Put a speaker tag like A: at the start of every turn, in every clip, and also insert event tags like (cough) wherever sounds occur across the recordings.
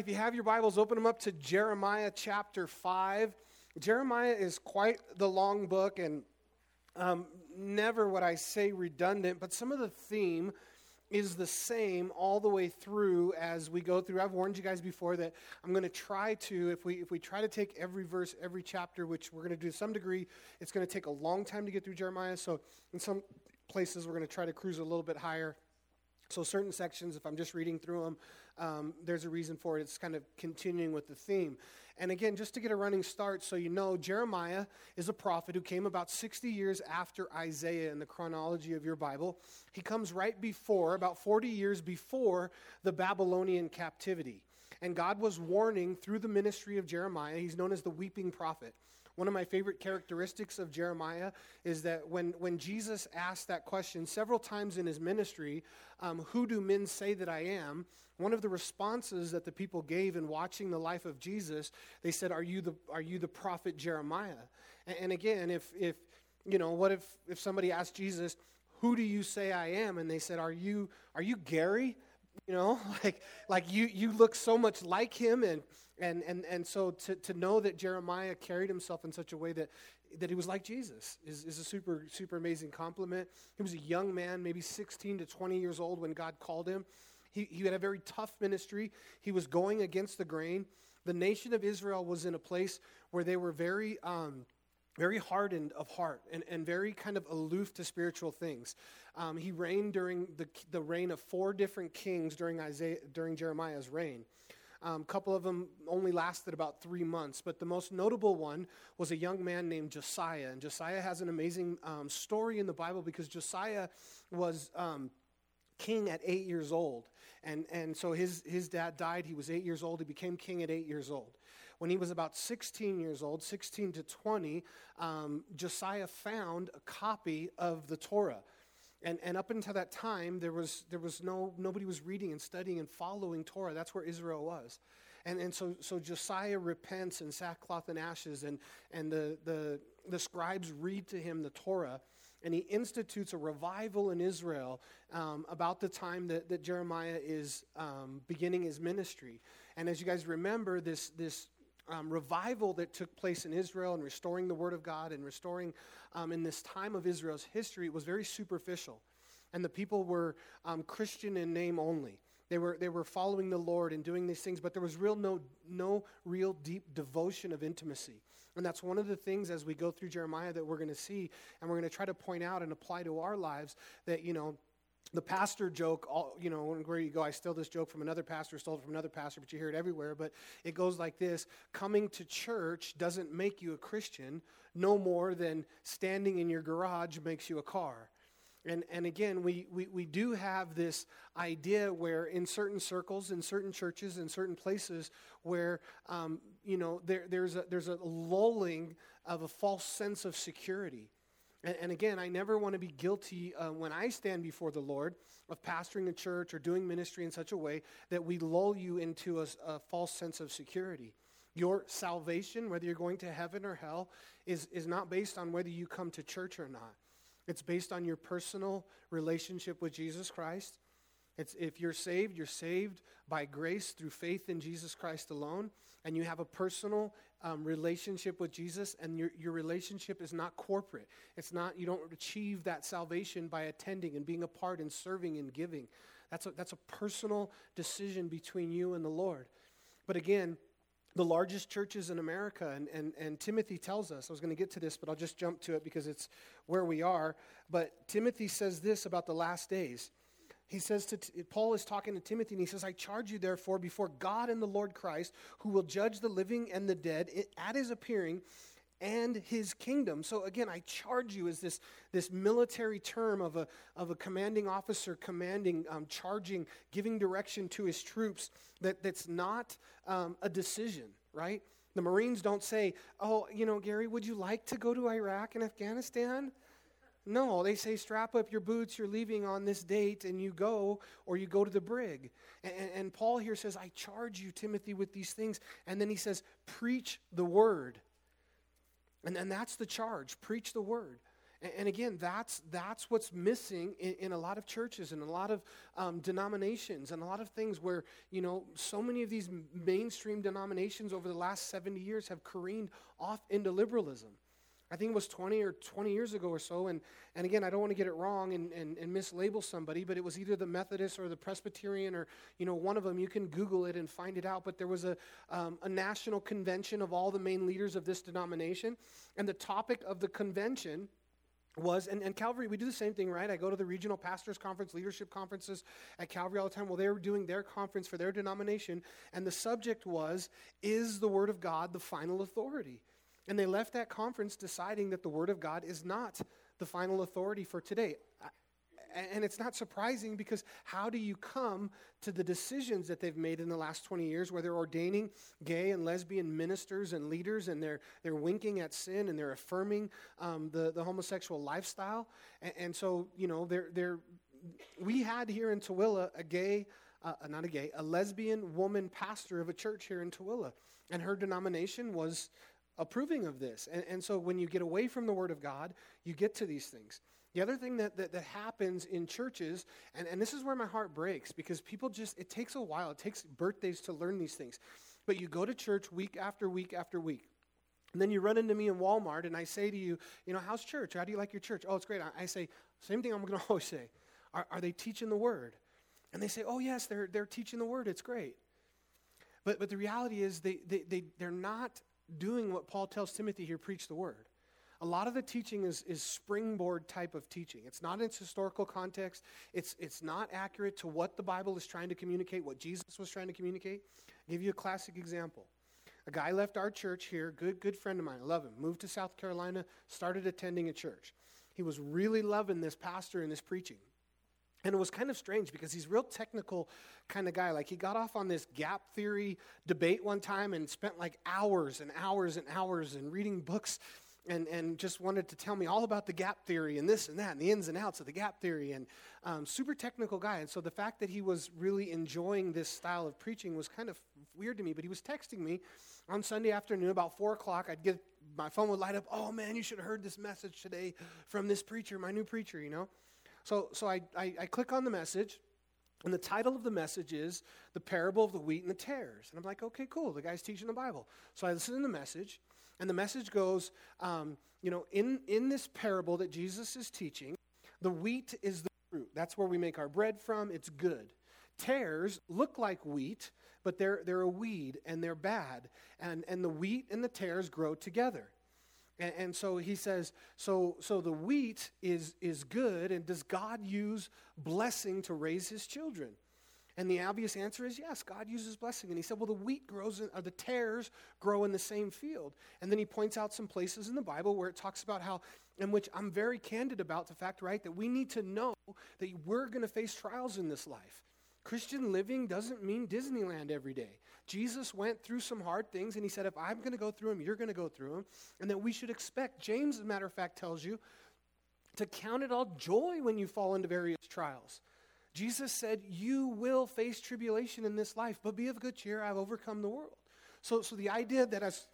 A: if you have your Bibles, open them up to Jeremiah chapter 5. Jeremiah is quite the long book and um, never would I say redundant, but some of the theme is the same all the way through as we go through. I've warned you guys before that I'm going to try to, if we if we try to take every verse, every chapter, which we're going to do to some degree, it's going to take a long time to get through Jeremiah. So in some places, we're going to try to cruise a little bit higher. So certain sections, if I'm just reading through them, um, there's a reason for it. It's kind of continuing with the theme. And again, just to get a running start, so you know, Jeremiah is a prophet who came about 60 years after Isaiah in the chronology of your Bible. He comes right before, about 40 years before the Babylonian captivity. And God was warning through the ministry of Jeremiah. He's known as the weeping prophet. One of my favorite characteristics of Jeremiah is that when, when Jesus asked that question several times in his ministry, um, Who do men say that I am? One of the responses that the people gave in watching the life of Jesus, they said, Are you the, are you the prophet Jeremiah? And, and again, if, if, you know, what if, if somebody asked Jesus, Who do you say I am? And they said, Are you, are you Gary? You know, (laughs) like, like you, you look so much like him and and, and, and so to, to know that Jeremiah carried himself in such a way that, that he was like Jesus is, is a super, super amazing compliment. He was a young man, maybe 16 to 20 years old when God called him. He, he had a very tough ministry. He was going against the grain. The nation of Israel was in a place where they were very, um, very hardened of heart and, and very kind of aloof to spiritual things. Um, he reigned during the, the reign of four different kings during, Isaiah, during Jeremiah's reign. A um, couple of them only lasted about three months, but the most notable one was a young man named Josiah. And Josiah has an amazing um, story in the Bible because Josiah was um, king at eight years old. And, and so his, his dad died. He was eight years old. He became king at eight years old. When he was about 16 years old, 16 to 20, um, Josiah found a copy of the Torah. And, and up until that time, there was, there was no, nobody was reading and studying and following Torah. That's where Israel was. And, and so, so Josiah repents in sackcloth and ashes, and, and the, the, the scribes read to him the Torah, and he institutes a revival in Israel um, about the time that, that Jeremiah is um, beginning his ministry. And as you guys remember, this, this um, revival that took place in Israel and restoring the Word of God and restoring um, in this time of Israel's history was very superficial. And the people were um, Christian in name only. They were, they were following the Lord and doing these things, but there was real no, no real deep devotion of intimacy. And that's one of the things as we go through Jeremiah that we're going to see, and we're going to try to point out and apply to our lives that, you know, the pastor joke, all, you know, where you go, I steal this joke from another pastor, stole it from another pastor, but you hear it everywhere. But it goes like this Coming to church doesn't make you a Christian, no more than standing in your garage makes you a car. And, and again, we, we, we do have this idea where in certain circles, in certain churches, in certain places, where, um, you know, there, there's, a, there's a lulling of a false sense of security. And, and again, I never want to be guilty uh, when I stand before the Lord of pastoring a church or doing ministry in such a way that we lull you into a, a false sense of security. Your salvation, whether you're going to heaven or hell, is, is not based on whether you come to church or not. It's based on your personal relationship with Jesus Christ. It's, if you're saved, you're saved by grace through faith in Jesus Christ alone, and you have a personal um, relationship with Jesus, and your, your relationship is not corporate. It's not, you don't achieve that salvation by attending and being a part and serving and giving. That's a, that's a personal decision between you and the Lord. But again, the largest churches in America, and, and, and Timothy tells us, I was going to get to this, but I'll just jump to it because it's where we are. But Timothy says this about the last days he says to Paul is talking to Timothy and he says, I charge you therefore before God and the Lord Christ, who will judge the living and the dead at his appearing and his kingdom. So again, I charge you as this, this military term of a, of a commanding officer commanding, um, charging, giving direction to his troops that, that's not um, a decision, right? The Marines don't say, oh, you know, Gary, would you like to go to Iraq and Afghanistan? No, they say strap up your boots, you're leaving on this date, and you go, or you go to the brig. And, and, Paul here says, I charge you, Timothy, with these things. And then he says, preach the word. And, and that's the charge preach the word. And, again, that's, that's what's missing in, in, a lot of churches and a lot of um, denominations and a lot of things where, you know, so many of these mainstream denominations over the last 70 years have careened off into liberalism. I think it was 20 or 20 years ago or so. And, and again, I don't want to get it wrong and, and, and mislabel somebody, but it was either the Methodist or the Presbyterian or, you know, one of them. You can Google it and find it out. But there was a, um, a national convention of all the main leaders of this denomination. And the topic of the convention was, and, and Calvary, we do the same thing, right? I go to the regional pastors conference, leadership conferences at Calvary all the time. Well, they were doing their conference for their denomination, and the subject was, Is the Word of God the final authority? And they left that conference deciding that the Word of God is not the final authority for today. And it's not surprising because how do you come to the decisions that they've made in the last 20 years where they're ordaining gay and lesbian ministers and leaders and they're, they're winking at sin and they're affirming um, the, the homosexual lifestyle? And, and, so, you know, they're, they're, we had here in Tooele a gay, uh, not a gay, a lesbian woman pastor of a church here in Tooele. And her denomination was approving of this. And, and so when you get away from the Word of God, you get to these things. The other thing that, that, that happens in churches, and, and this is where my heart breaks because people just, it takes a while, it takes birthdays to learn these things. But you go to church week after week after week. And then you run into me in Walmart and I say to you, you know, how's church? How do you like your church? Oh, it's great. I, I say, same thing I'm going (laughs) to always say. Are, are they teaching the word? And they say, oh, yes, they're, they're teaching the word. It's great. But, but the reality is they, they, they, they're not doing what Paul tells Timothy here preach the word. A lot of the teaching is, is springboard type of teaching. It's not in its historical context. It's, it's not accurate to what the Bible is trying to communicate, what Jesus was trying to communicate. I'll give you a classic example. A guy left our church here, good, good friend of mine. I love him. Moved to South Carolina, started attending a church. He was really loving this pastor and this preaching. And it was kind of strange because he's a real technical kind of guy. Like he got off on this gap theory debate one time and spent like hours and hours and hours and reading books and, and just wanted to tell me all about the gap theory and this and that and the ins and outs of the gap theory and um, super technical guy. And so the fact that he was really enjoying this style of preaching was kind of weird to me. But he was texting me on Sunday afternoon about four o'clock. I'd get my phone would light up. Oh man, you should have heard this message today from this preacher, my new preacher. You know. So, so I, I, I click on the message, and the title of the message is The Parable of the Wheat and the Tares. And I'm like, okay, cool. The guy's teaching the Bible. So I listen to the message, and the message goes, um, you know, in, in this parable that Jesus is teaching, the wheat is the fruit. That's where we make our bread from. It's good. Tares look like wheat, but they're, they're a weed and they're bad. And, and the wheat and the tares grow together. And, and, so he says, so, so the wheat is, is good, and does God use blessing to raise his children? And the obvious answer is yes, God uses blessing. And he said, well, the wheat grows, in, or the tares grow in the same field. And then he points out some places in the Bible where it talks about how, in which I'm very candid about the fact, right, that we need to know that we're going to face trials in this life. Christian living doesn't mean Disneyland every day. Jesus went through some hard things, and he said, If I'm going to go through them, you're going to go through them. And that we should expect, James, as a matter of fact, tells you to count it all joy when you fall into various trials. Jesus said, You will face tribulation in this life, but be of good cheer, I've overcome the world. So, so the idea that as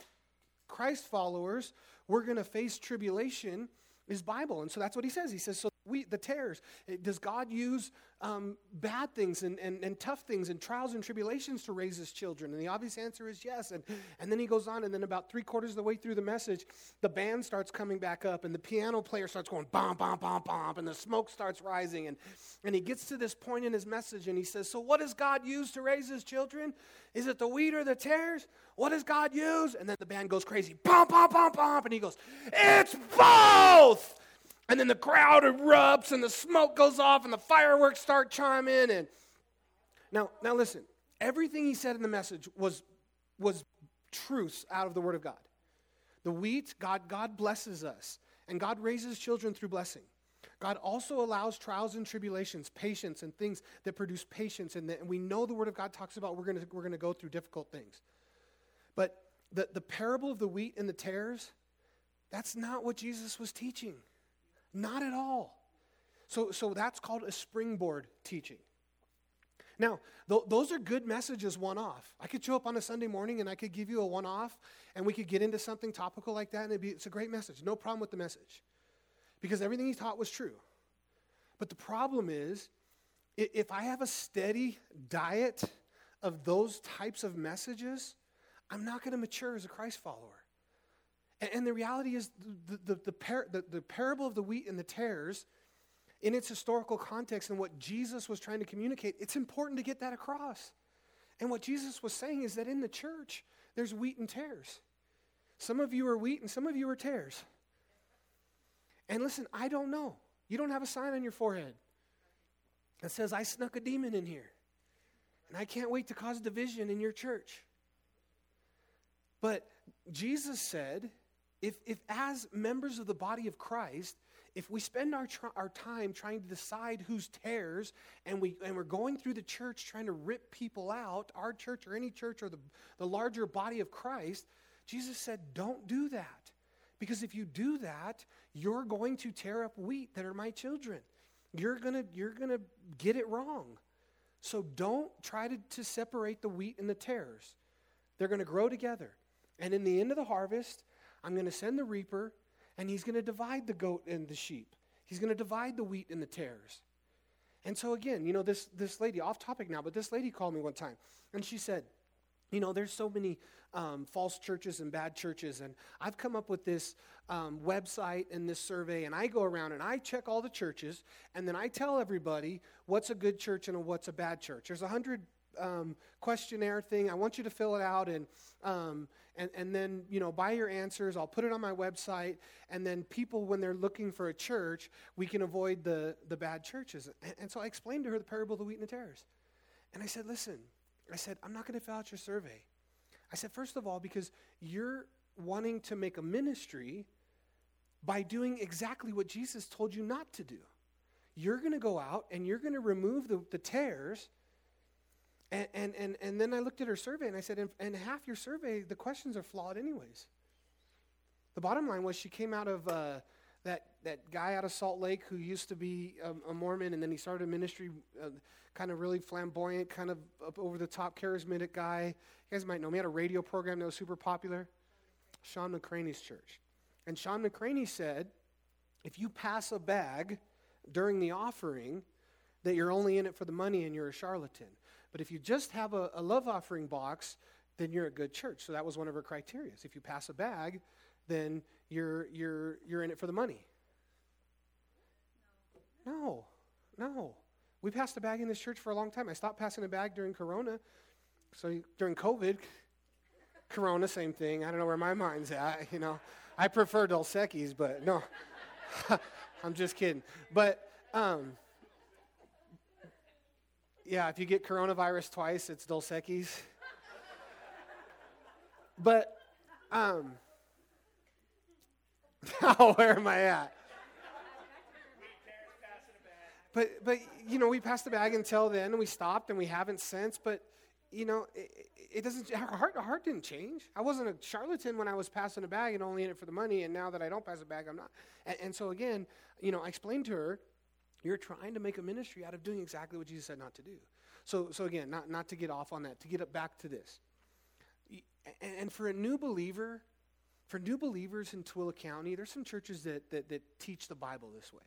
A: Christ followers, we're going to face tribulation is Bible. And so that's what he says. He says, So we, the tares, does God use um, bad things and, and, and tough things and trials and tribulations to raise his children? And the obvious answer is yes. And, and then he goes on, and then about three quarters of the way through the message, the band starts coming back up, and the piano player starts going bomb, bomb, bomb, bomb, and the smoke starts rising. And, and he gets to this point in his message, and he says, So what does God use to raise his children? Is it the wheat or the tares? What does God use? And then the band goes crazy, bomb, bomb, bomb, bomb. and he goes, It's both! And then the crowd erupts and the smoke goes off and the fireworks start chiming. And now, now listen, everything he said in the message was, was truths out of the Word of God. The wheat, God, God blesses us, and God raises children through blessing. God also allows trials and tribulations, patience, and things that produce patience. And, and we know the Word of God talks about we're going we're going to go through difficult things. But the, the parable of the wheat and the tares, that's not what Jesus was teaching. Not at all. So, so that's called a springboard teaching. Now, th- those are good messages one off. I could show up on a Sunday morning and I could give you a one off and we could get into something topical like that and it'd be, it's a great message. No problem with the message. because everything he taught was true. But the problem is, if I have a steady diet of those types of messages, I'm not going to mature as a Christ follower. And, the reality is, the, the, the, par- the, the parable of the wheat and the tares, in its historical context and what Jesus was trying to communicate, it's important to get that across. And what Jesus was saying is that in the church, there's wheat and tares. Some of you are wheat and some of you are tares. And listen, I don't know. You don't have a sign on your forehead that says, I snuck a demon in here. And I can't wait to cause division in your church. But Jesus said, if, if as members of the body of Christ, if we spend our, tr- our time trying to decide who's tares and, we, and we're going through the church trying to rip people out, our church or any church or the, the larger body of Christ, Jesus said, don't do that. Because if you do that, you're going to tear up wheat that are my children. You're going to you're to get it wrong. So don't try to, to separate the wheat and the tares. They're going to grow together. And in the end of the harvest, I'm going to send the reaper, and he's going to divide the goat and the sheep. He's going to divide the wheat and the tares. And so again, you know, this this lady, off topic now, but this lady called me one time, and she said, you know, there's so many um, false churches and bad churches. And I've come up with this um, website and this survey, and I go around and I check all the churches, and then I tell everybody what's a good church and what's a bad church. There's a hundred um, questionnaire thing. I want you to fill it out, and um, and and then you know buy your answers. I'll put it on my website, and then people, when they're looking for a church, we can avoid the the bad churches. And, and so I explained to her the parable of the wheat and the tares, and I said, listen. I said, I'm not going to fill out your survey. I said, first of all, because you're wanting to make a ministry by doing exactly what Jesus told you not to do. You're going to go out and you're going to remove the, the tares. And, and, and, and then I looked at her survey and I said, and, half your survey, the questions are flawed, anyways. The bottom line was she came out of uh, that, that guy out of Salt Lake who used to be a, a Mormon and then he started a ministry. Uh, kind of really flamboyant, kind of up over the top, charismatic guy. You guys might know him. He had a radio program that was super popular. Shawn McCraney's church. And Shawn McCraney said, if you pass a bag during the offering, that you're only in it for the money and you're a charlatan. But if you just have a, a love offering box, then you're a good church. So that was one of her criteria. If you pass a bag, then you're, you're, you're in it for the money. No, no. We passed a bag in this church for a long time. I stopped passing a bag during Corona. So during COVID, Corona, same thing. I don't know where my mind's at. You know, I prefer Dos but no, (laughs) I'm just kidding. But um, yeah, if you get coronavirus twice, it's Dos Equis. but um, (laughs) where am I at? But, but you know, we passed the bag until then, and we stopped, and we haven't since. But, you know, it, it doesn't, our heart, our heart didn't change. I wasn't a charlatan when I was passing a bag and only in it for the money, and now that I don't pass a bag, I'm not. And, and so, again, you know, I explained to her, you're trying to make a ministry out of doing exactly what Jesus said not to do. So, so again, not, not to get off on that, to get up back to this. And for a new believer, for new believers in Tooele County, there's some churches that, that, that teach the Bible this way.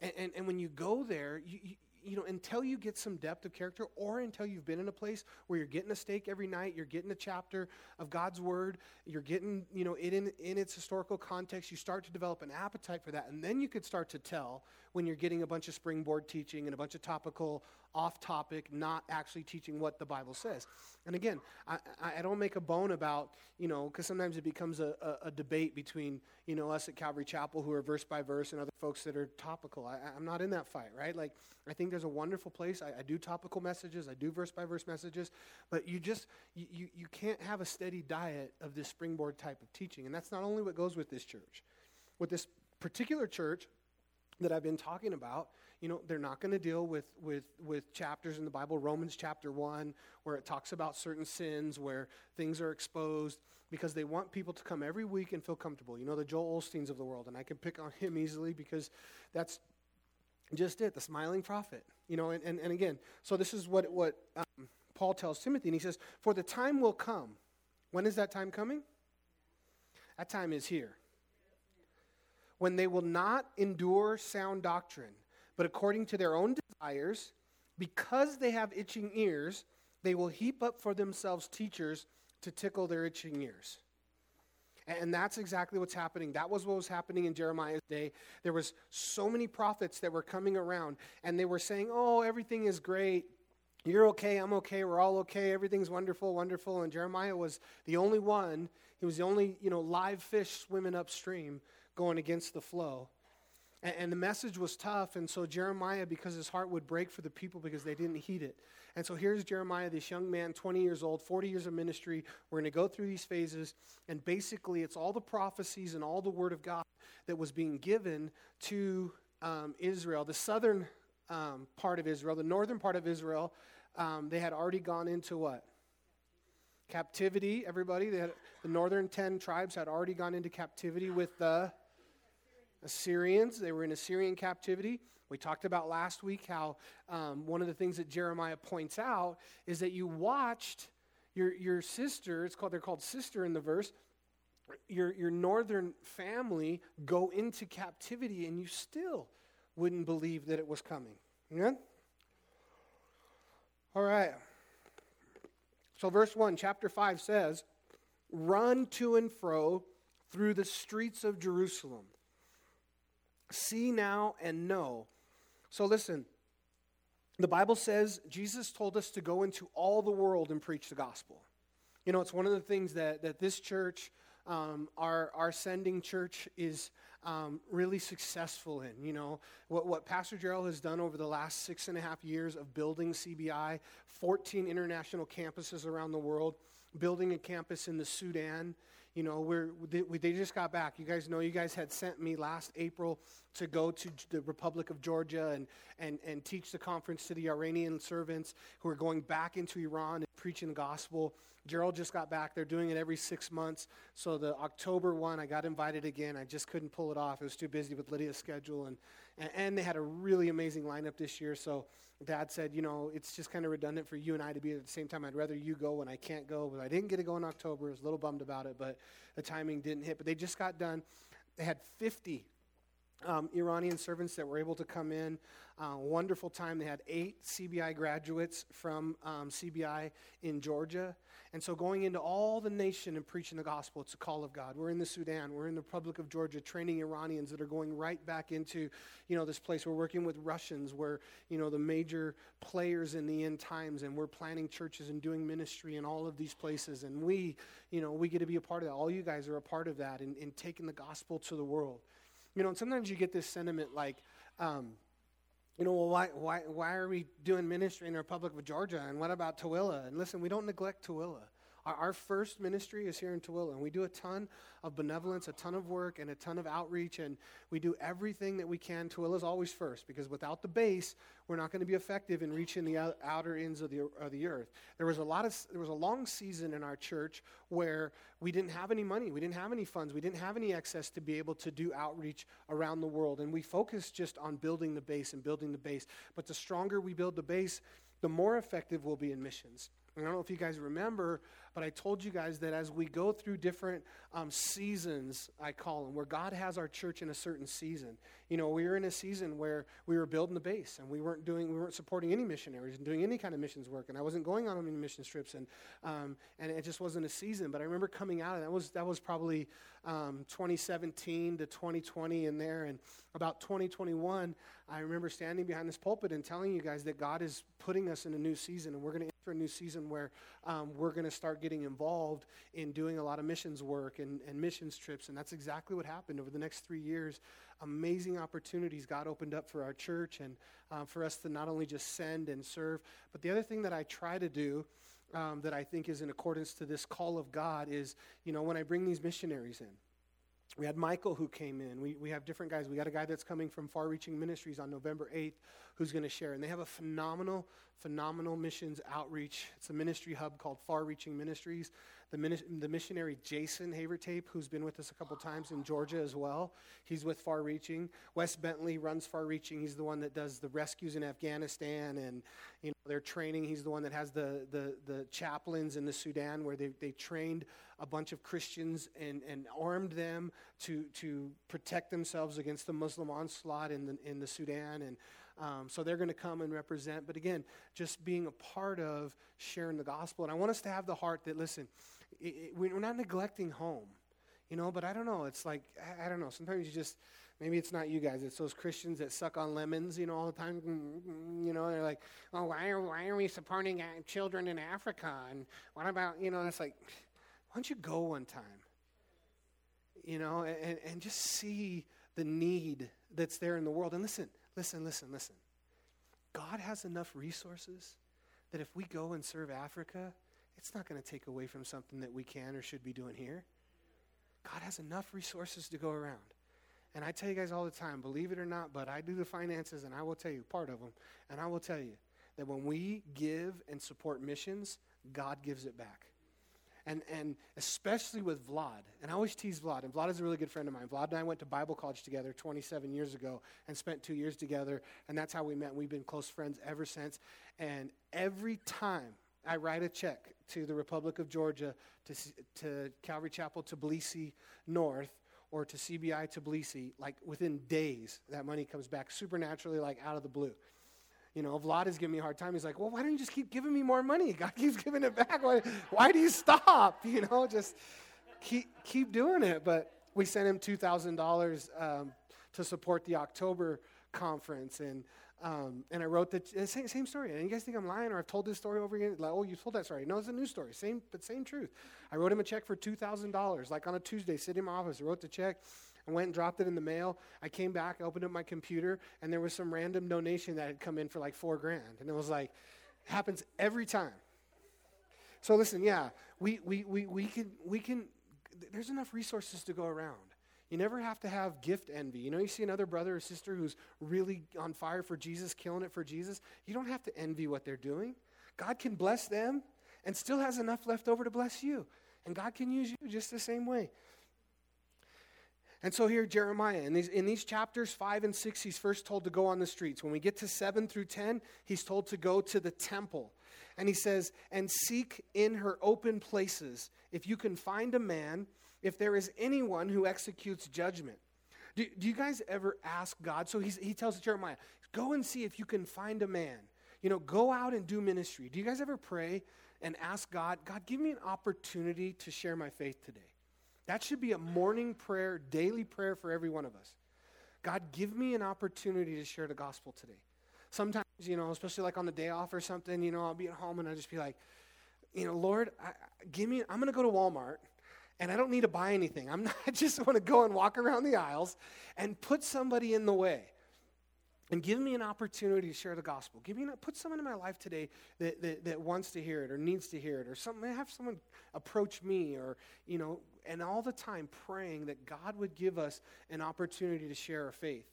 A: And, and, and when you go there, you, you know, until you get some depth of character or until you've been in a place where you're getting a steak every night, you're getting a chapter of God's word, you're getting, you know, it in, in its historical context, you start to develop an appetite for that. And then you could start to tell when you're getting a bunch of springboard teaching and a bunch of topical off topic, not actually teaching what the Bible says. And again, I, I don't make a bone about, you know, because sometimes it becomes a, a, a, debate between, you know, us at Calvary Chapel who are verse by verse and other folks that are topical. I, am not in that fight, right? Like, I think there's a wonderful place. I, I do topical messages, I do verse by verse messages, but you just, you, you, you can't have a steady diet of this springboard type of teaching. And that's not only what goes with this church. With this particular church, that I've been talking about, you know, they're not going to deal with, with, with chapters in the Bible, Romans chapter 1, where it talks about certain sins, where things are exposed, because they want people to come every week and feel comfortable. You know, the Joel Osteens of the world, and I can pick on him easily because that's just it, the smiling prophet. You know, and, and, and again, so this is what, what um, Paul tells Timothy, and he says, For the time will come. When is that time coming? That time is here when they will not endure sound doctrine, but according to their own desires, because they have itching ears, they will heap up for themselves teachers to tickle their itching ears. And that's exactly what's happening. That was what was happening in Jeremiah's day. There was so many prophets that were coming around and they were saying, "Oh, everything is great. You're okay, I'm okay, we're all okay. Everything's wonderful, wonderful." And Jeremiah was the only one. He was the only, you know, live fish swimming upstream going against the flow. And, and the message was tough, and so Jeremiah because his heart would break for the people because they didn't heed it. And so here's Jeremiah, this young man, 20 years old, 40 years of ministry. We're going to go through these phases. And basically, it's all the prophecies and all the word of God that was being given to um, Israel. The southern um, part of Israel, the northern part of Israel, um, they had already gone into what? Captivity, everybody. Had, the northern 10 tribes had already gone into captivity with the Assyrians. They were in Assyrian captivity. We talked about last week how um, one of the things that Jeremiah points out is that you watched your, your sister, it's called, they're called sister in the verse, your, your northern family go into captivity and you still wouldn't believe that it was coming. Yeah? All right. So, verse 1, chapter 5 says, Run to and fro through the streets of Jerusalem. See now and know so listen, the Bible says Jesus told us to go into all the world and preach the gospel. You know, it's one of the things that, that this church, um, our, our sending church, is um, really successful in. You know, what, what Pastor Gerald has done over the last six and a half years of building CBI, 14 international campuses around the world, building a campus in the Sudan, you know, we're, they, they just got back. You guys know you guys had sent me last April to go to the Republic of Georgia and, and, and teach the conference to the Iranian servants who are going back into Iran preaching the gospel. Gerald just got back. They're doing it every six months. So the October one, I got invited again. I just couldn't pull it off. I was too busy with Lydia's schedule. And, and, and they had a really amazing lineup this year. So dad said, you know, it's just kind of redundant for you and I to be at the same time. I'd rather you go when I can't go. But I didn't get to go in October. I was a little bummed about it, but the timing didn't hit. But they just got done. They had 50 um, Iranian servants that were able to come in. Uh, wonderful time. They had eight CBI graduates from um, CBI in Georgia. And so going into all the nation and preaching the gospel, it's a call of God. We're in the Sudan. We're in the Republic of Georgia training Iranians that are going right back into, you know, this place. We're working with Russians. We're, you know, the major players in the end times. And we're planning churches and doing ministry in all of these places. And we, you know, we get to be a part of that. All you guys are a part of that in taking the gospel to the world. You know, and sometimes you get this sentiment like, um, you know, well, why, why, why are we doing ministry in the Republic of Georgia? And what about Tooele? And listen, we don't neglect Tooele. Our, our, first ministry is here in Tooele, and we do a ton of benevolence, a ton of work, and a ton of outreach, and we do everything that we can. Tooele is always first, because without the base, we're not going to be effective in reaching the outer ends of the, of the earth. There was a lot of, there was a long season in our church where we didn't have any money, we didn't have any funds, we didn't have any access to be able to do outreach around the world, and we focused just on building the base and building the base. But the stronger we build the base, the more effective we'll be in missions. I don't know if you guys remember, but I told you guys that as we go through different um, seasons, I call them, where God has our church in a certain season. You know, we were in a season where we were building the base and we weren't doing, we weren't supporting any missionaries and doing any kind of missions work, and I wasn't going on any mission trips, and um, and it just wasn't a season. But I remember coming out, and that was that was probably um, 2017 to 2020 in there, and about 2021, I remember standing behind this pulpit and telling you guys that God is putting us in a new season, and we're going to enter a new season where um, we're going to start getting involved in doing a lot of missions work and, and missions trips. And that's exactly what happened over the next three years. Amazing opportunities God opened up for our church and um, for us to not only just send and serve, but the other thing that I try to do. Um, that I think is in accordance to this call of God is, you know, when I bring these missionaries in, we had Michael who came in. We, we have different guys. We got a guy that's coming from Far Reaching Ministries on November 8th who's going to share. And they have a phenomenal, phenomenal missions outreach. It's a ministry hub called Far Reaching Ministries. The, the missionary Jason Havertape, who's been with us a couple times in Georgia as well, he's with Far Reaching. Wes Bentley runs Far Reaching. He's the one that does the rescues in Afghanistan and you know their training. He's the one that has the, the, the chaplains in the Sudan where they, they trained a bunch of Christians and, and armed them to, to protect themselves against the Muslim onslaught in the, in the Sudan. And um, so they're going to come and represent. But again, just being a part of sharing the gospel. And I want us to have the heart that, listen, it, it, we're not neglecting home, you know, but I don't know. It's like, I, I don't know. Sometimes you just, maybe it's not you guys, it's those Christians that suck on lemons, you know, all the time. Mm, mm, you know, they're like, oh, why are, why are we supporting children in Africa? And what about, you know, it's like, why don't you go one time? You know, and, and just see the need that's there in the world. And listen, listen, listen, listen. God has enough resources that if we go and serve Africa, it's not going to take away from something that we can or should be doing here. God has enough resources to go around. And I tell you guys all the time, believe it or not, but I do the finances and I will tell you part of them. And I will tell you that when we give and support missions, God gives it back. And, and especially with Vlad. And I always tease Vlad. And Vlad is a really good friend of mine. Vlad and I went to Bible college together 27 years ago and spent two years together. And that's how we met. We've been close friends ever since. And every time I write a check to the Republic of Georgia, to, to Calvary Chapel Tbilisi North, or to CBI Tbilisi, like within days, that money comes back supernaturally, like out of the blue. You know, Vlad is giving me a hard time. He's like, well, why don't you just keep giving me more money? (laughs) God keeps giving it back. Why, why do you stop? (laughs) You know, just keep, keep doing it. But we sent him $2,000 um, to support the October conference. And um, and I wrote the same, same story. And you guys think I'm lying or I've told this story over again? Like, oh, you told that story. No, it's a new story. Same, but same truth. I wrote him a check for $2,000, like on a Tuesday, sitting in my office. I wrote the check. I went and dropped it in the mail. I came back, I opened up my computer, and there was some random donation that had come in for like four grand. And it was like, happens every time. So listen, yeah, we, we, we, we, can, we can, there's enough resources to go around. You never have to have gift envy. You know, you see another brother or sister who's really on fire for Jesus, killing it for Jesus. You don't have to envy what they're doing. God can bless them and still has enough left over to bless you. And God can use you just the same way. And so here, Jeremiah, in these, in these chapters 5 and 6, he's first told to go on the streets. When we get to 7 through 10, he's told to go to the temple. And he says, and seek in her open places. If you can find a man if there is anyone who executes judgment. Do, do you guys ever ask God? So he tells Jeremiah, go and see if you can find a man. You know, go out and do ministry. Do you guys ever pray and ask God, God, give me an opportunity to share my faith today? That should be a morning prayer, daily prayer for every one of us. God, give me an opportunity to share the gospel today. Sometimes, you know, especially like on the day off or something, you know, I'll be at home and I'll just be like, you know, Lord, I, give me, I'm going to go to Walmart and I don't need to buy anything. I'm not, (laughs) I just want to go and walk around the aisles and put somebody in the way. And give me an opportunity to share the gospel. Give me an, put someone in my life today that, that, that wants to hear it or needs to hear it or something. Have someone approach me or, you know, and all the time praying that God would give us an opportunity to share our faith.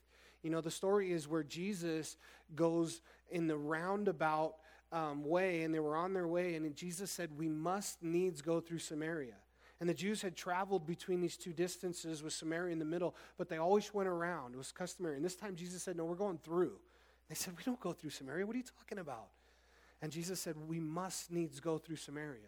A: You know, the story is where Jesus goes in the roundabout um, way, and they were on their way, and Jesus said, We must needs go through Samaria. And the Jews had traveled between these two distances with Samaria in the middle, but they always went around. It was customary. And this time Jesus said, No, we're going through. They said, We don't go through Samaria. What are you talking about? And Jesus said, We must needs go through Samaria.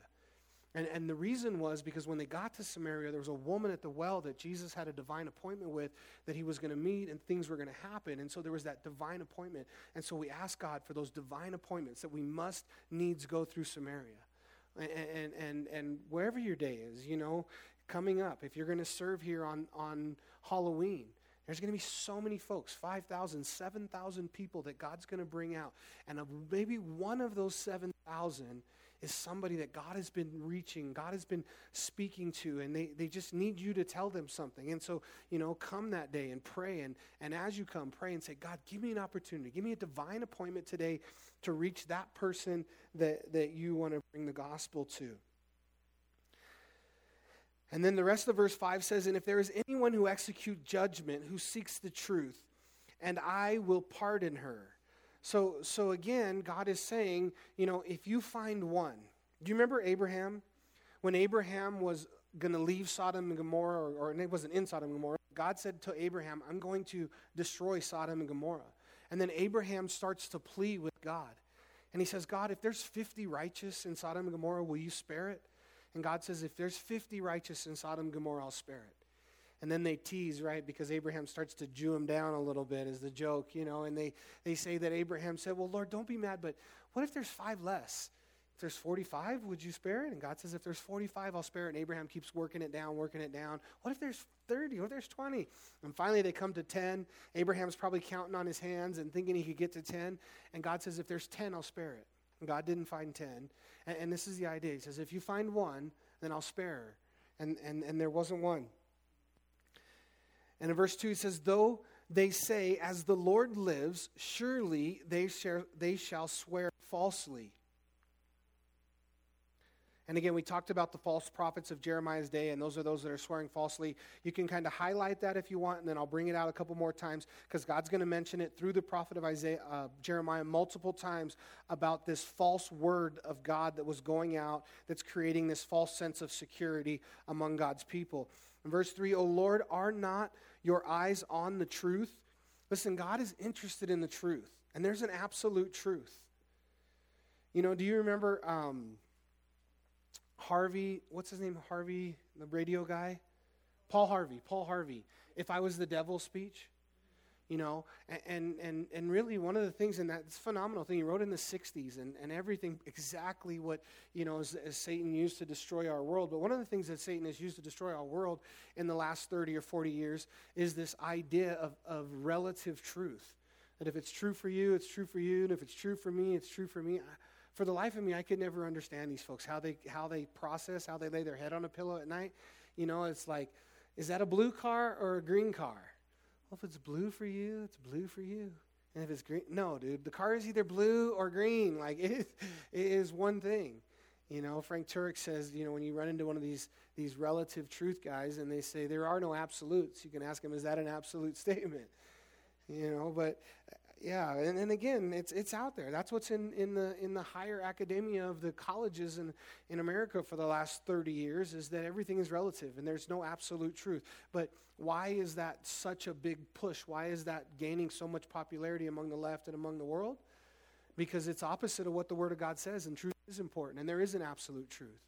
A: And, and the reason was because when they got to Samaria, there was a woman at the well that Jesus had a divine appointment with that he was going to meet and things were going to happen. And so there was that divine appointment. And so we asked God for those divine appointments that we must needs go through Samaria and, and, and wherever your day is, you know, coming up, if you're going to serve here on, on Halloween, there's going to be so many folks 5,000, 7,000 people that God's going to bring out. And maybe one of those 7,000 is somebody that God has been reaching, God has been speaking to, and they, they just need you to tell them something. And so, you know, come that day and pray. And, and as you come, pray and say, God, give me an opportunity. Give me a divine appointment today to reach that person that, that you want to bring the gospel to. And then the rest of verse 5 says, And if there is anyone who executes judgment, who seeks the truth, and I will pardon her. So, so again, God is saying, you know, if you find one, do you remember Abraham? When Abraham was going to leave Sodom and Gomorrah, or, or it wasn't in Sodom and Gomorrah, God said to Abraham, I'm going to destroy Sodom and Gomorrah. And then Abraham starts to plead with God. And he says, God, if there's 50 righteous in Sodom and Gomorrah, will you spare it? And God says, if there's 50 righteous in Sodom and Gomorrah, I'll spare it. And then they tease, right? Because Abraham starts to Jew him down a little bit as the joke, you know. And they, they say that Abraham said, Well, Lord, don't be mad, but what if there's five less? If there's 45, would you spare it? And God says, If there's 45, I'll spare it. And Abraham keeps working it down, working it down. What if there's 30? What if there's 20? And finally they come to 10. Abraham's probably counting on his hands and thinking he could get to 10. And God says, If there's 10, I'll spare it. And God didn't find 10. And, and this is the idea. He says, If you find one, then I'll spare her. And, and, and there wasn't one. And in verse 2, it says, Though they say, As the Lord lives, surely they shall, they shall swear falsely. And again, we talked about the false prophets of Jeremiah's day, and those are those that are swearing falsely. You can kind of highlight that if you want, and then I'll bring it out a couple more times because God's going to mention it through the prophet of Isaiah, uh, Jeremiah multiple times about this false word of God that was going out that's creating this false sense of security among God's people. In verse 3, O Lord, are not your eyes on the truth? Listen, God is interested in the truth, and there's an absolute truth. You know, do you remember um, Harvey? What's his name? Harvey, the radio guy? Paul Harvey. Paul Harvey. If I was the devil speech? you know and and and really one of the things in that it's phenomenal thing he wrote in the 60s and, and everything exactly what you know as, as, satan used to destroy our world but one of the things that satan has used to destroy our world in the last 30 or 40 years is this idea of, of relative truth that if it's true for you it's true for you and if it's true for me it's true for me for the life of me i could never understand these folks how they how they process how they lay their head on a pillow at night you know it's like is that a blue car or a green car well, if it's blue for you, it's blue for you. And if it's green, no, dude, the car is either blue or green. (laughs) Like it is, it is one thing. You know, Frank Turek says, you know, when you run into one of these these relative truth guys and they say there are no absolutes, you can ask them, is that an absolute (laughs) statement? You know, but yeah, and, and again, it's it's out there. That's what's in, in the in the higher academia of the colleges in, in America for the last 30 years is that everything is relative and there's no absolute truth. But why is that such a big push? Why is that gaining so much popularity among the left and among the world? Because it's opposite of what the Word of God says, and truth is important, and there is an absolute truth.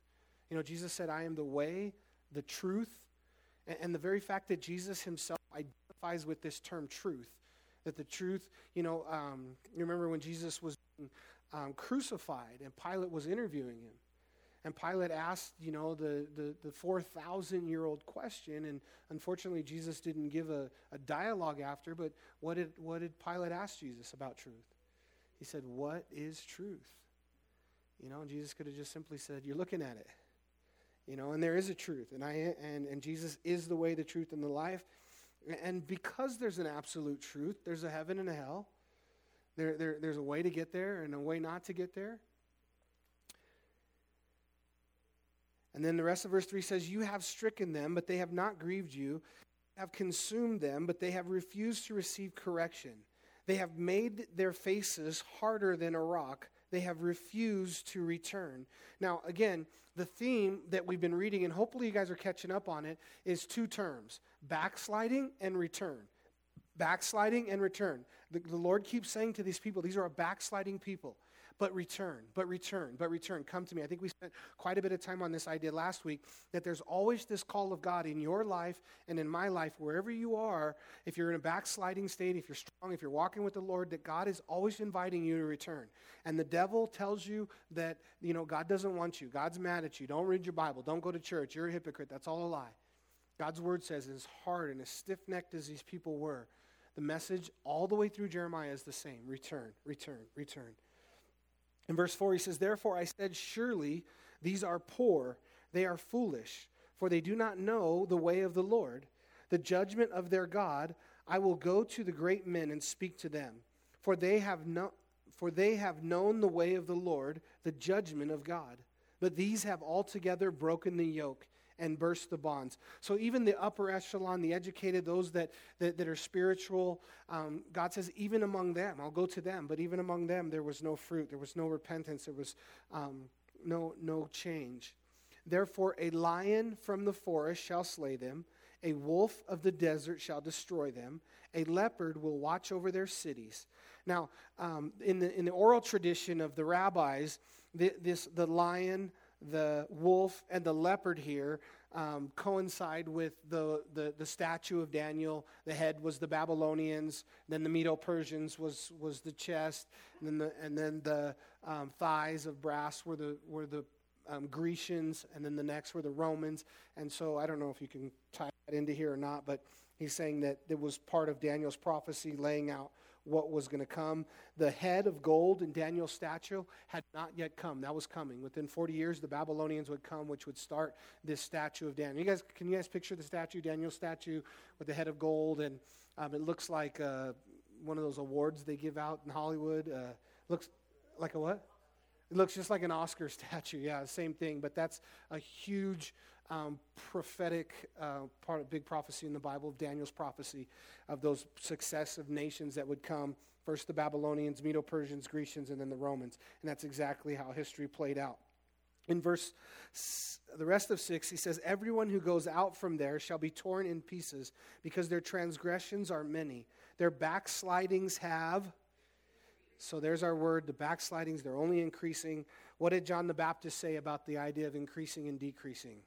A: You know, Jesus said, I am the way, the truth, and, and the very fact that Jesus himself identifies with this term truth that the truth, you know, um, you remember when Jesus was um, crucified and Pilate was interviewing him. And Pilate asked, you know, the, the, the 4,000 year old question. And unfortunately, Jesus didn't give a, a dialogue after. But what did, what did Pilate ask Jesus about truth? He said, What is truth? You know, and Jesus could have just simply said, You're looking at it. You know, and there is a truth. And, I, and, and Jesus is the way, the truth, and the life. And because there's an absolute truth, there's a heaven and a hell. There, there, there's a way to get there and a way not to get there. And then the rest of verse 3 says, You have stricken them, but they have not grieved you, have consumed them, but they have refused to receive correction. They have made their faces harder than a rock. They have refused to return. Now, again, the theme that we've been reading, and hopefully you guys are catching up on it, is two terms backsliding and return. Backsliding and return. The, the Lord keeps saying to these people, these are a backsliding people but return, but return, but return. Come to me. I think we spent quite a bit of time on this idea last week that there's always this call of God in your life and in my life, wherever you are, if you're in a backsliding state, if you're strong, if you're walking with the Lord, that God is always inviting you to return. And the devil tells you that, you know, God doesn't want you. God's mad at you. Don't read your Bible. Don't go to church. You're a hypocrite. That's all a lie. God's word says, as hard and as stiff necked as these people were, the message all the way through Jeremiah is the same return, return, return. In verse 4, he says, Therefore I said, Surely these are poor, they are foolish, for they do not know the way of the Lord. The judgment of their God, I will go to the great men and speak to them, for they have, for they have known the way of the Lord, the judgment of God. But these have altogether broken the yoke and burst the bonds. So even the upper echelon, the educated, those that, that, that are spiritual, um, God says, even among them, I'll go to them, but even among them, there was no fruit, there was no repentance, there was um, no, no change. Therefore, a lion from the forest shall slay them, a wolf of the desert shall destroy them, a leopard will watch over their cities. Now, um, in, the, in the oral tradition of the rabbis, the, this, the lion, the wolf, and the leopard here um, coincide with the, the, the, statue of Daniel. The head was the Babylonians, then the Medo Persians was, was the chest, and then the, and then the um, thighs of brass were the, were the um, Grecians, and then the next were the Romans. And so I don't know if you can tie that into here or not, but he's saying that it was part of Daniel's prophecy laying out what was going to come. The head of gold in Daniel's statue had not yet come. That was coming. Within 40 years, the Babylonians would come, which would start this statue of Daniel. You guys, can you guys picture the statue, Daniel's statue, with the head of gold? And um, it looks like uh, one of those awards they give out in Hollywood. Uh, looks like a what? It looks just like an Oscar (laughs) statue. Yeah, same thing. But that's a huge um, prophetic uh, part of big prophecy in the Bible, of Daniel's prophecy of those successive nations that would come. First the Babylonians, Medo Persians, Grecians, and then the Romans. And that's exactly how history played out. In verse, the rest of six, he says, Everyone who goes out from there shall be torn in pieces because their transgressions are many. Their backslidings have. So there's our word, the backslidings, they're only increasing. What did John the Baptist say about the idea of increasing and decreasing?